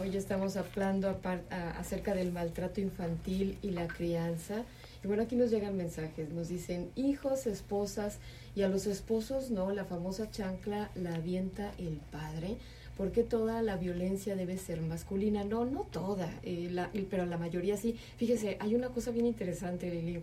Hoy estamos hablando acerca del maltrato infantil y la crianza. Y bueno, aquí nos llegan mensajes, nos dicen hijos, esposas, y a los esposos no, la famosa chancla la avienta el padre. porque toda la violencia debe ser masculina? No, no toda, eh, la, pero la mayoría sí. Fíjese, hay una cosa bien interesante, Lili.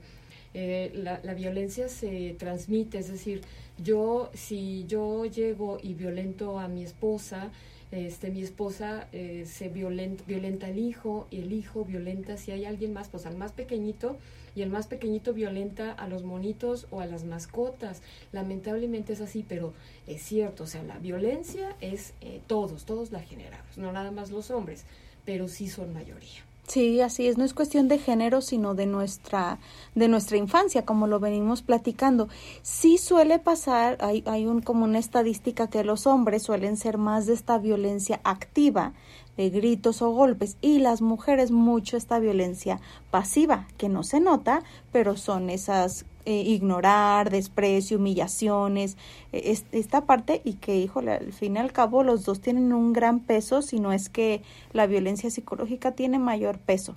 Eh, la, violencia se transmite, es decir, yo, si yo llego y violento a mi esposa, este, mi esposa eh, se violenta, violenta al hijo y el hijo violenta si hay alguien más, pues al más pequeñito y el más pequeñito violenta a los monitos o a las mascotas. Lamentablemente es así, pero es cierto, o sea, la violencia es eh, todos, todos la generamos, no nada más los hombres, pero sí son mayoría. Sí, así es, no es cuestión de género, sino de nuestra, de nuestra infancia, como lo venimos platicando. Sí suele pasar, hay, hay un, como una estadística que los hombres suelen ser más de esta violencia activa, de gritos o golpes, y las mujeres mucho esta violencia pasiva, que no se nota, pero son esas eh, ignorar, desprecio, humillaciones, eh, esta parte y que, híjole, al fin y al cabo los dos tienen un gran peso, si no es que la violencia psicológica tiene mayor peso.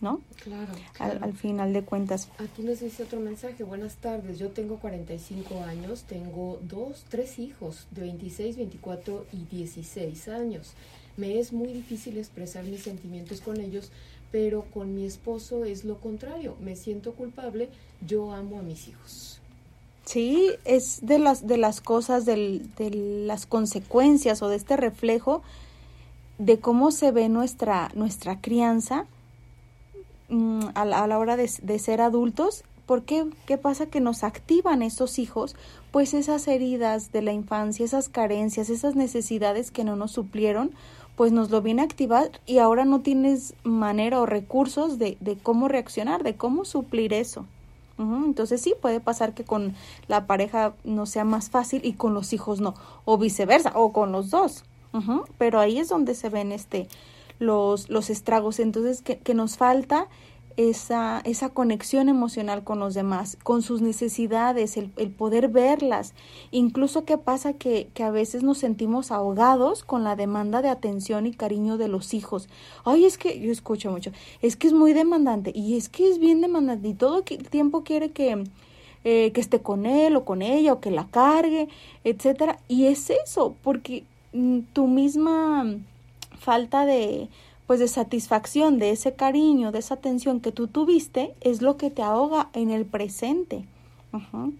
¿no? Claro. Al, final de cuentas. Aquí nos dice otro mensaje. Buenas tardes. Yo tengo 45 años, tengo dos, tres hijos de 26, 24 y 16 años. Me es muy difícil expresar mis sentimientos con ellos pero con mi esposo es lo contrario, me siento culpable, yo amo a mis hijos. Sí, es de las, de las cosas, de las consecuencias o de este reflejo de cómo se ve nuestra, nuestra crianza mm, a, la, a, la, hora de, de ser adultos. ¿Por qué? ¿Qué pasa? Que nos activan esos hijos, pues esas heridas de la infancia, esas carencias, esas necesidades que no nos suplieron, pues nos lo viene a activar y ahora no tienes manera o recursos de, de cómo reaccionar, de cómo suplir eso. Entonces sí puede pasar que con la pareja no sea más fácil y con los hijos no, o viceversa, o con los dos. Pero ahí es donde se ven este los, los estragos. Entonces que, que nos falta esa, esa conexión emocional con los demás, con sus necesidades, el, el poder verlas. Incluso qué pasa que, que, a veces nos sentimos ahogados con la demanda de atención y cariño de los hijos. Ay, es que yo escucho mucho, es que es muy demandante y es que es bien demandante y todo el tiempo quiere que, eh, que esté con él o con ella o que la cargue, etcétera. Y es eso, porque mm, tu misma falta de, pues de satisfacción, de ese cariño, de esa atención que tú tuviste, es lo que te ahoga en el presente,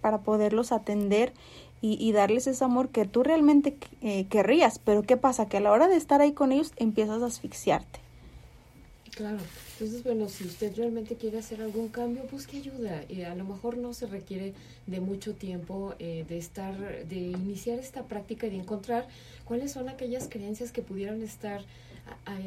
para poderlos atender y, darles ese amor que tú realmente eh, querrías. Pero ¿qué pasa? Que a la hora de estar ahí con ellos empiezas a asfixiarte. Claro, entonces bueno, si usted realmente quiere hacer algún cambio, busque ayuda. Y a lo mejor no se requiere de mucho tiempo eh, de estar, de iniciar esta práctica y de encontrar cuáles son aquellas creencias que pudieran estar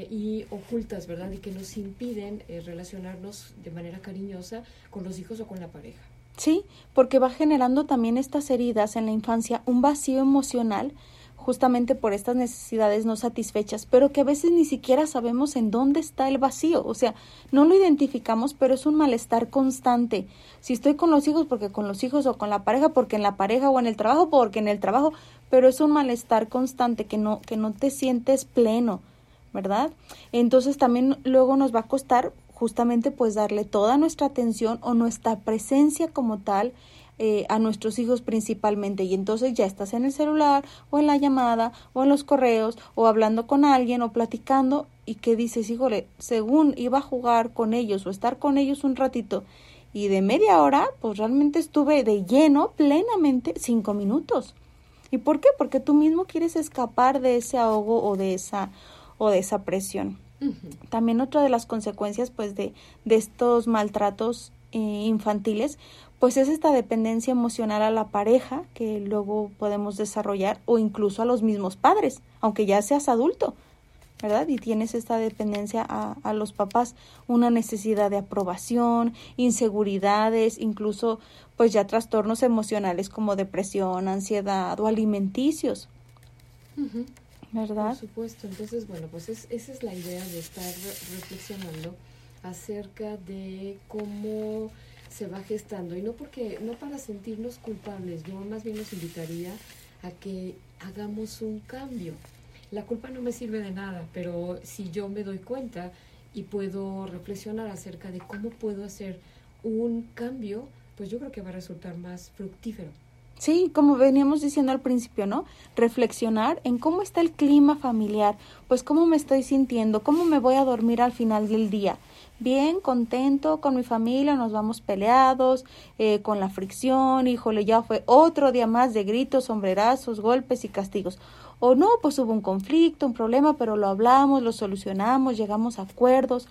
y ocultas, ¿verdad? Y que nos impiden eh, relacionarnos de manera cariñosa con los hijos o con la pareja. Sí, porque va generando también estas heridas en la infancia, un vacío emocional justamente por estas necesidades no satisfechas, pero que a veces ni siquiera sabemos en dónde está el vacío, o sea, no lo identificamos, pero es un malestar constante. Si estoy con los hijos, porque con los hijos o con la pareja, porque en la pareja o en el trabajo, porque en el trabajo, pero es un malestar constante que no que no te sientes pleno, ¿verdad? Entonces también luego nos va a costar justamente pues darle toda nuestra atención o nuestra presencia como tal eh, a nuestros hijos principalmente y entonces ya estás en el celular o en la llamada o en los correos o hablando con alguien o platicando y que dices, híjole, según iba a jugar con ellos o estar con ellos un ratito y de media hora, pues realmente estuve de lleno plenamente cinco minutos. ¿Y por qué? Porque tú mismo quieres escapar de ese ahogo o de esa o de esa presión. También otra de las consecuencias pues de, de estos maltratos eh, infantiles pues es esta dependencia emocional a la pareja que luego podemos desarrollar o incluso a los mismos padres, aunque ya seas adulto, ¿verdad? Y tienes esta dependencia a, a los papás, una necesidad de aprobación, inseguridades, incluso pues ya trastornos emocionales como depresión, ansiedad o alimenticios. ¿verdad? Por supuesto, entonces, bueno, pues es, esa es la idea de estar reflexionando acerca de cómo se va gestando y no porque no para sentirnos culpables, yo más bien nos invitaría a que hagamos un cambio. la culpa no me sirve de nada, pero si yo me doy cuenta y puedo reflexionar acerca de cómo puedo hacer un cambio, pues yo creo que va a resultar más fructífero. Sí, como veníamos diciendo al principio, ¿no? Reflexionar en cómo está el clima familiar, pues cómo me estoy sintiendo, cómo me voy a dormir al final del día. Bien, contento con mi familia, nos vamos peleados, eh, con la fricción, híjole, ya fue otro día más de gritos, sombrerazos, golpes y castigos. O no, pues hubo un conflicto, un problema, pero lo hablamos, lo solucionamos, llegamos a acuerdos.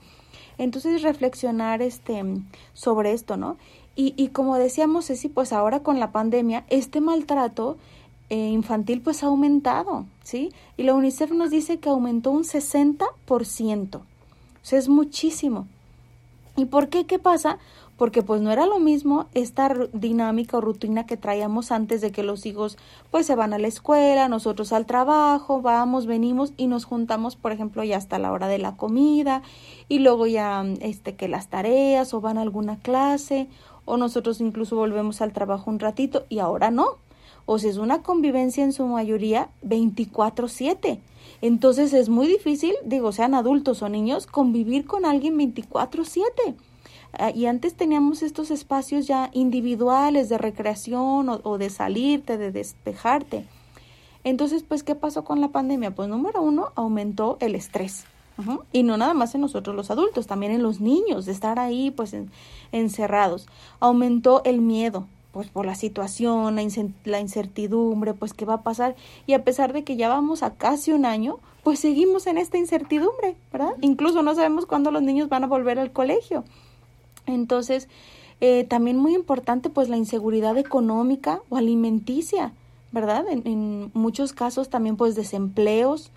Entonces reflexionar este sobre esto, ¿no? Y, y como decíamos, Ceci, pues ahora con la pandemia, este maltrato eh, infantil pues ha aumentado, ¿sí? Y la UNICEF nos dice que aumentó un 60%. O sea, es muchísimo. ¿Y por qué? ¿Qué pasa? Porque pues no era lo mismo esta dinámica o rutina que traíamos antes de que los hijos pues se van a la escuela, nosotros al trabajo, vamos, venimos y nos juntamos, por ejemplo, ya hasta la hora de la comida y luego ya este que las tareas o van a alguna clase o nosotros incluso volvemos al trabajo un ratito y ahora no. O sea, es una convivencia en su mayoría 24/7. Entonces es muy difícil, digo, sean adultos o niños, convivir con alguien 24/7. Ah, y antes teníamos estos espacios ya individuales de recreación o, de salirte, de despejarte. Entonces, pues, ¿qué pasó con la pandemia? Pues, número uno, aumentó el estrés. Y no nada más en nosotros los adultos, también en los niños, de estar ahí pues encerrados. Aumentó el miedo, pues por la situación, la, incertidumbre, pues qué va a pasar. Y a pesar de que ya vamos a casi un año, pues seguimos en esta incertidumbre, ¿verdad? Incluso no sabemos cuándo los niños van a volver al colegio. Entonces, eh, también muy importante pues la inseguridad económica o alimenticia, ¿verdad? En, en muchos casos también pues desempleos,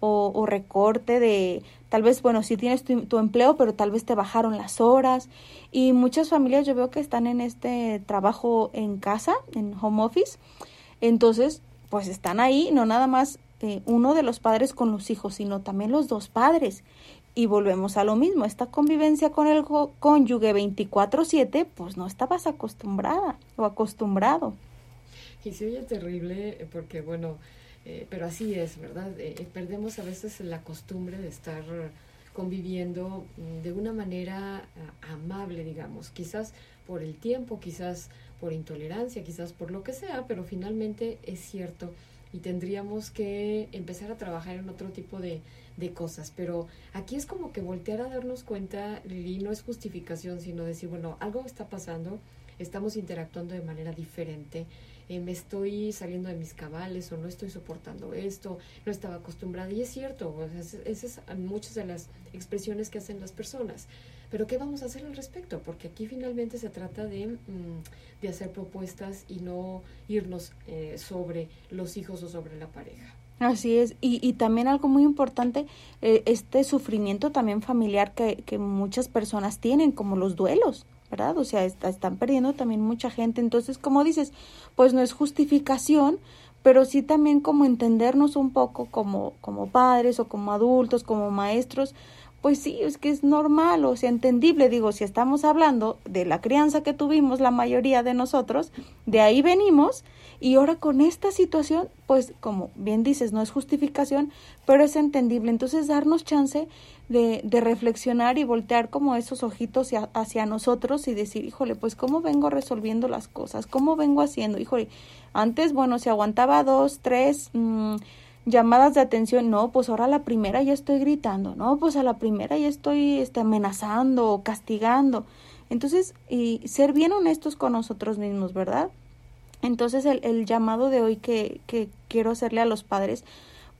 o, recorte de, tal vez, bueno, si tienes tu, empleo, pero tal vez te bajaron las horas. Y muchas familias yo veo que están en este trabajo en casa, en home office. Entonces, pues están ahí, no nada más eh, uno de los padres con los hijos, sino también los dos padres. Y volvemos a lo mismo, esta convivencia con el cónyuge 24/7, pues no estabas acostumbrada o acostumbrado. Y se oye terrible porque, bueno, eh, pero así es, ¿verdad? Eh, eh, perdemos a veces la costumbre de estar conviviendo mm, de una manera ah, amable, digamos, quizás por el tiempo, quizás por intolerancia, quizás por lo que sea, pero finalmente es cierto y tendríamos que empezar a trabajar en otro tipo de, de cosas. Pero aquí es como que voltear a darnos cuenta, y no es justificación, sino decir, bueno, algo está pasando, estamos interactuando de manera diferente eh, me estoy saliendo de mis cabales o no estoy soportando esto, no estaba acostumbrada. Y es cierto, esas son muchas de las expresiones que hacen las personas. Pero ¿qué vamos a hacer al respecto? Porque aquí finalmente se trata de, mm, de hacer propuestas y no irnos eh, sobre los hijos o sobre la pareja. Así es, y, y también algo muy importante, eh, este sufrimiento también familiar que, que muchas personas tienen, como los duelos. ¿Verdad? O sea, están perdiendo también mucha gente. Entonces, como dices, pues no es justificación, pero sí también como entendernos un poco como, como padres o como adultos, como maestros, pues sí, es que es normal, o sea, entendible, digo, si estamos hablando de la crianza que tuvimos la mayoría de nosotros, de ahí venimos, y ahora con esta situación, pues como bien dices, no es justificación, pero es entendible. Entonces, darnos chance de, de reflexionar y voltear como esos ojitos hacia, nosotros y decir, híjole, pues cómo vengo resolviendo las cosas, cómo vengo haciendo, híjole, antes, bueno, se aguantaba dos, tres mm, llamadas de atención, no, pues ahora a la primera ya estoy gritando, no, pues a la primera ya estoy este, amenazando o castigando. Entonces, y ser bien honestos con nosotros mismos, ¿verdad? Entonces el, el llamado de hoy que, que, quiero hacerle a los padres,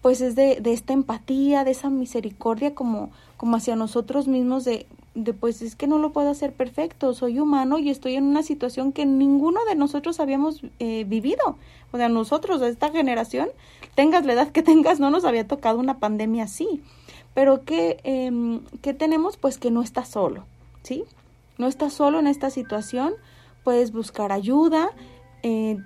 pues es de, de, esta empatía, de esa misericordia como, como hacia nosotros mismos de, de pues es que no lo puedo hacer perfecto, soy humano y estoy en una situación que ninguno de nosotros habíamos eh, vivido. O sea, nosotros esta generación, tengas la edad que tengas, no nos había tocado una pandemia así. Pero ¿qué, eh, ¿qué tenemos? Pues que no estás solo, ¿sí? No estás solo en esta situación, puedes buscar ayuda, eh,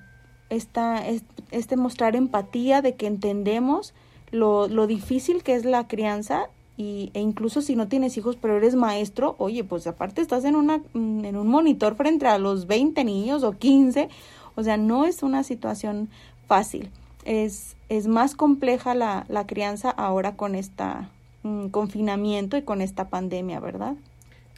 esta, este mostrar empatía de que entendemos lo, lo difícil que es la crianza y, e incluso si no tienes hijos pero eres maestro, oye, pues aparte estás en, una, mm, en un monitor frente a los 20 niños o 15, o sea, no es una situación fácil. es, es más compleja la, la crianza ahora con este confinamiento y con esta pandemia, ¿verdad?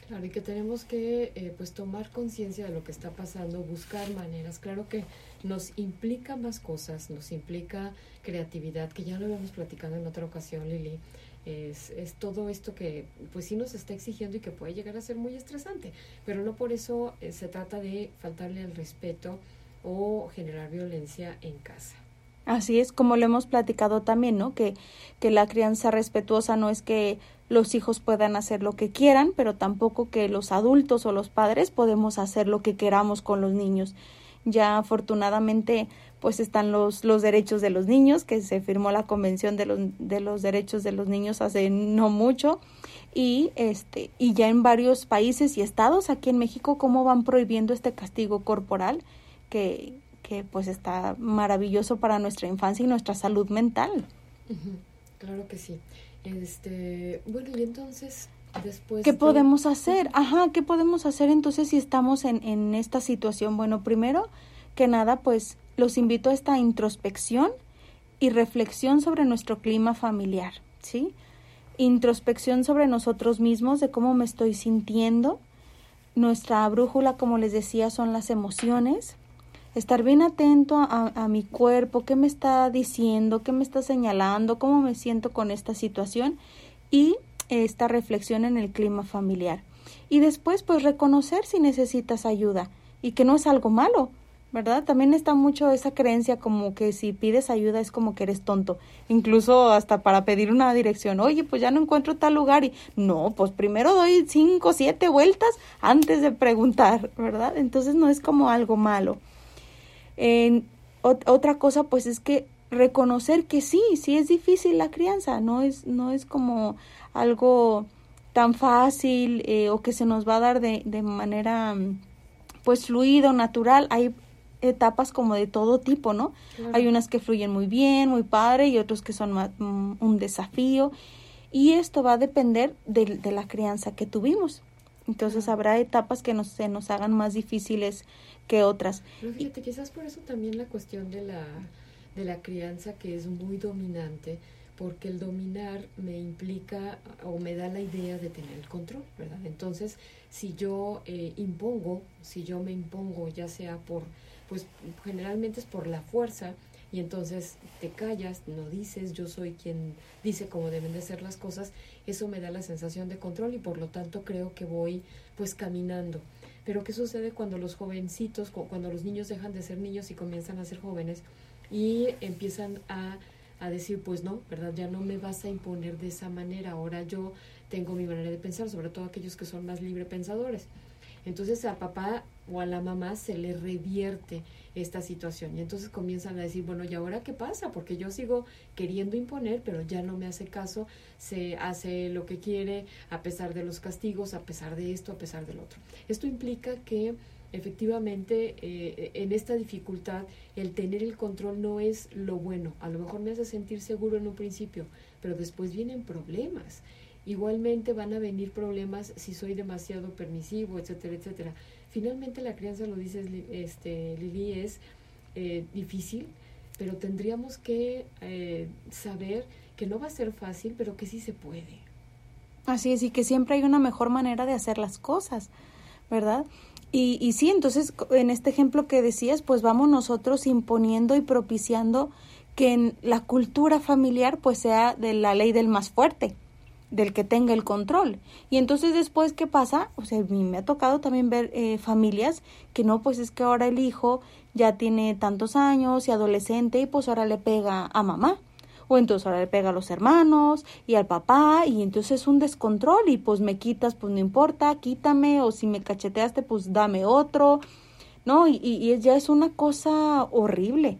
Claro, y que tenemos que eh, pues tomar conciencia de lo que está pasando, buscar maneras. Claro que nos implica más cosas, nos implica creatividad, que ya lo habíamos platicado en otra ocasión, Lili. Es, es todo esto que pues sí nos está exigiendo y que puede llegar a ser muy estresante, pero no por eso eh, se trata de faltarle al respeto o generar violencia en casa. Así es, como lo hemos platicado también, ¿no? Que, que la crianza respetuosa no es que los hijos puedan hacer lo que quieran, pero tampoco que los adultos o los padres podemos hacer lo que queramos con los niños. Ya afortunadamente pues están los, los derechos de los niños, que se firmó la Convención de los, de los Derechos de los Niños hace no mucho, y, este, y ya en varios países y estados aquí en México, cómo van prohibiendo este castigo corporal, que, que pues está maravilloso para nuestra infancia y nuestra salud mental. Claro que sí. Este, bueno, y entonces después ¿Qué podemos hacer? Ajá, ¿qué podemos hacer entonces si estamos en, en esta situación? Bueno, primero que nada, pues los invito a esta introspección y reflexión sobre nuestro clima familiar, ¿sí? Introspección sobre nosotros mismos, de cómo me estoy sintiendo. Nuestra brújula, como les decía, son las emociones estar bien atento a, mi cuerpo, qué me está diciendo, qué me está señalando, cómo me siento con esta situación y esta reflexión en el clima familiar. Y después, pues reconocer si necesitas ayuda y que no es algo malo, ¿verdad? También está mucho esa creencia como que si pides ayuda es como que eres tonto, incluso hasta para pedir una dirección, oye, pues ya no encuentro tal lugar y no, pues primero doy cinco, siete vueltas antes de preguntar, ¿verdad? Entonces no es como algo malo otra cosa pues es que reconocer que sí, sí es difícil la crianza, no es, no es como algo tan fácil eh, o que se nos va a dar de, de manera pues fluido, natural. Hay etapas como de todo tipo, ¿no? Hay unas que fluyen muy bien, muy padre y otros que son mm, un desafío. Y esto va a depender de, de la crianza que tuvimos. Entonces habrá etapas que nos, se nos hagan más difíciles que otras. Pero fíjate, quizás por eso también la cuestión de la, de la crianza que es muy dominante, porque el dominar me implica o me da la idea de tener el control, ¿verdad? Entonces, si yo eh, impongo, si yo me impongo, ya sea por, pues generalmente es por la fuerza, y entonces te callas, no dices, yo soy quien dice cómo deben de ser las cosas, eso me da la sensación de control y por lo tanto creo que voy pues caminando. Pero ¿qué sucede cuando los jovencitos, cuando los niños dejan de ser niños y comienzan a ser jóvenes y empiezan a, a decir, pues no, ¿verdad? Ya no me vas a imponer de esa manera, ahora yo tengo mi manera de pensar, sobre todo aquellos que son más libre pensadores. Entonces a papá o a la mamá se le revierte esta situación y entonces comienzan a decir, bueno, ¿y ahora qué pasa? Porque yo sigo queriendo imponer, pero ya no me hace caso, se hace lo que quiere a pesar de los castigos, a pesar de esto, a pesar del otro. Esto implica que efectivamente eh, en esta dificultad el tener el control no es lo bueno. A lo mejor me hace sentir seguro en un principio, pero después vienen problemas. Igualmente van a venir problemas si soy demasiado permisivo, etcétera, etcétera. Finalmente la crianza, lo dices este, Lili, es eh, difícil, pero tendríamos que eh, saber que no va a ser fácil, pero que sí se puede. Así es, y que siempre hay una mejor manera de hacer las cosas, ¿verdad? Y, y sí, entonces en este ejemplo que decías, pues vamos nosotros imponiendo y propiciando que en la cultura familiar pues sea de la ley del más fuerte, del que tenga el control. Y entonces después, ¿qué pasa? O sea, a mí me ha tocado también ver eh, familias que no, pues es que ahora el hijo ya tiene tantos años y adolescente y pues ahora le pega a mamá. O entonces ahora le pega a los hermanos y al papá y entonces es un descontrol y pues me quitas, pues no importa, quítame o si me cacheteaste, pues dame otro. ¿No? Y, y, ya es una cosa horrible.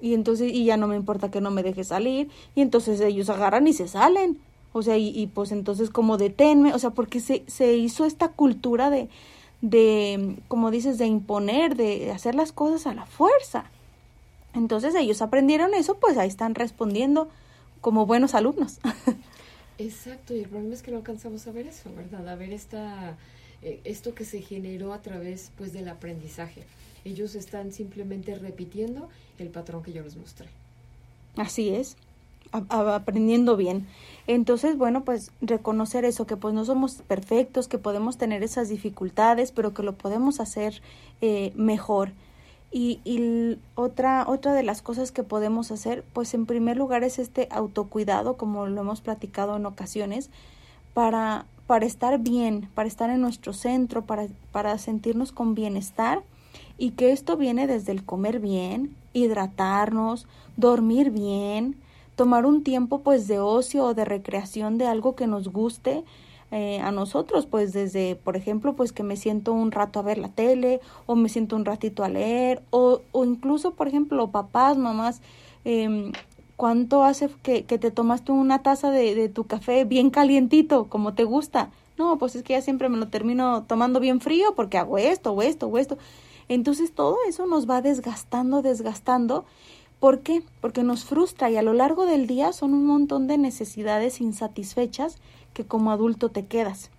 Y entonces, y ya no me importa que no me deje salir. Y entonces ellos agarran y se salen. O sea, y, pues entonces como deténme, o sea, porque se, se hizo esta cultura de, de, como dices, de imponer, de hacer las cosas a la fuerza. Entonces ellos aprendieron eso, pues ahí están respondiendo como buenos alumnos. Exacto, y el problema es que no alcanzamos a ver eso, ¿verdad? A ver esta, eh, esto que se generó a través pues del aprendizaje. Ellos están simplemente repitiendo el patrón que yo les mostré. Así es, aprendiendo bien. Entonces, bueno, pues reconocer eso, que pues no somos perfectos, que podemos tener esas dificultades, pero que lo podemos hacer eh, mejor. Y, y, otra, otra de las cosas que podemos hacer, pues en primer lugar es este autocuidado, como lo hemos platicado en ocasiones, para, para estar bien, para estar en nuestro centro, para, para sentirnos con bienestar y que esto viene desde el comer bien, hidratarnos, dormir bien, tomar un tiempo pues de ocio o de recreación de algo que nos guste eh, a nosotros, pues desde, por ejemplo, pues que me siento un rato a ver la tele o me siento un ratito a leer o, o incluso, por ejemplo, papás, mamás, eh, ¿cuánto hace que, que, te tomaste una taza de, de tu café bien calientito, como te gusta? No, pues es que ya siempre me lo termino tomando bien frío porque hago esto o esto o esto. Entonces todo eso nos va desgastando, desgastando ¿Por qué? Porque nos frustra y a lo largo del día son un montón de necesidades insatisfechas que como adulto te quedas.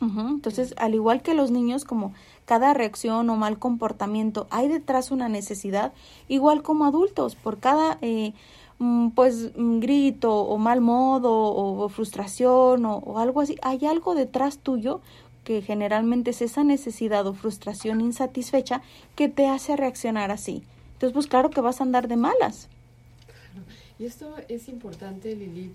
Entonces, al igual que los niños, como cada reacción o mal comportamiento hay detrás una necesidad, igual como adultos, por cada eh, mm, pues mm, grito o mal modo o, frustración o, o algo así, hay algo detrás tuyo que generalmente es esa necesidad o frustración insatisfecha que te hace reaccionar así. Entonces, pues claro que vas a andar de malas. Y esto es importante, Lili,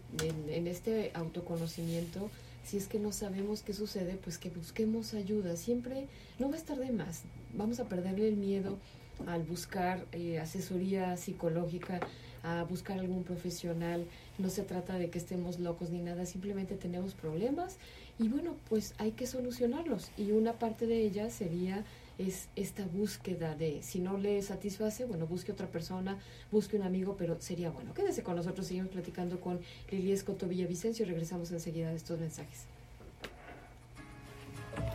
en, este autoconocimiento. Si es que no sabemos qué sucede, pues que busquemos ayuda. Siempre no va a estar de más. Vamos a perderle el miedo al buscar eh, asesoría psicológica, a buscar algún profesional. No se trata de que estemos locos ni nada, simplemente tenemos problemas y bueno, pues hay que solucionarlos. Y una parte de ella sería es esta búsqueda de, si no le satisface, bueno, busque otra persona, busque un amigo, pero sería bueno. Quédese con nosotros, seguimos platicando con Lili Escoto Villavicencio y regresamos enseguida de estos mensajes.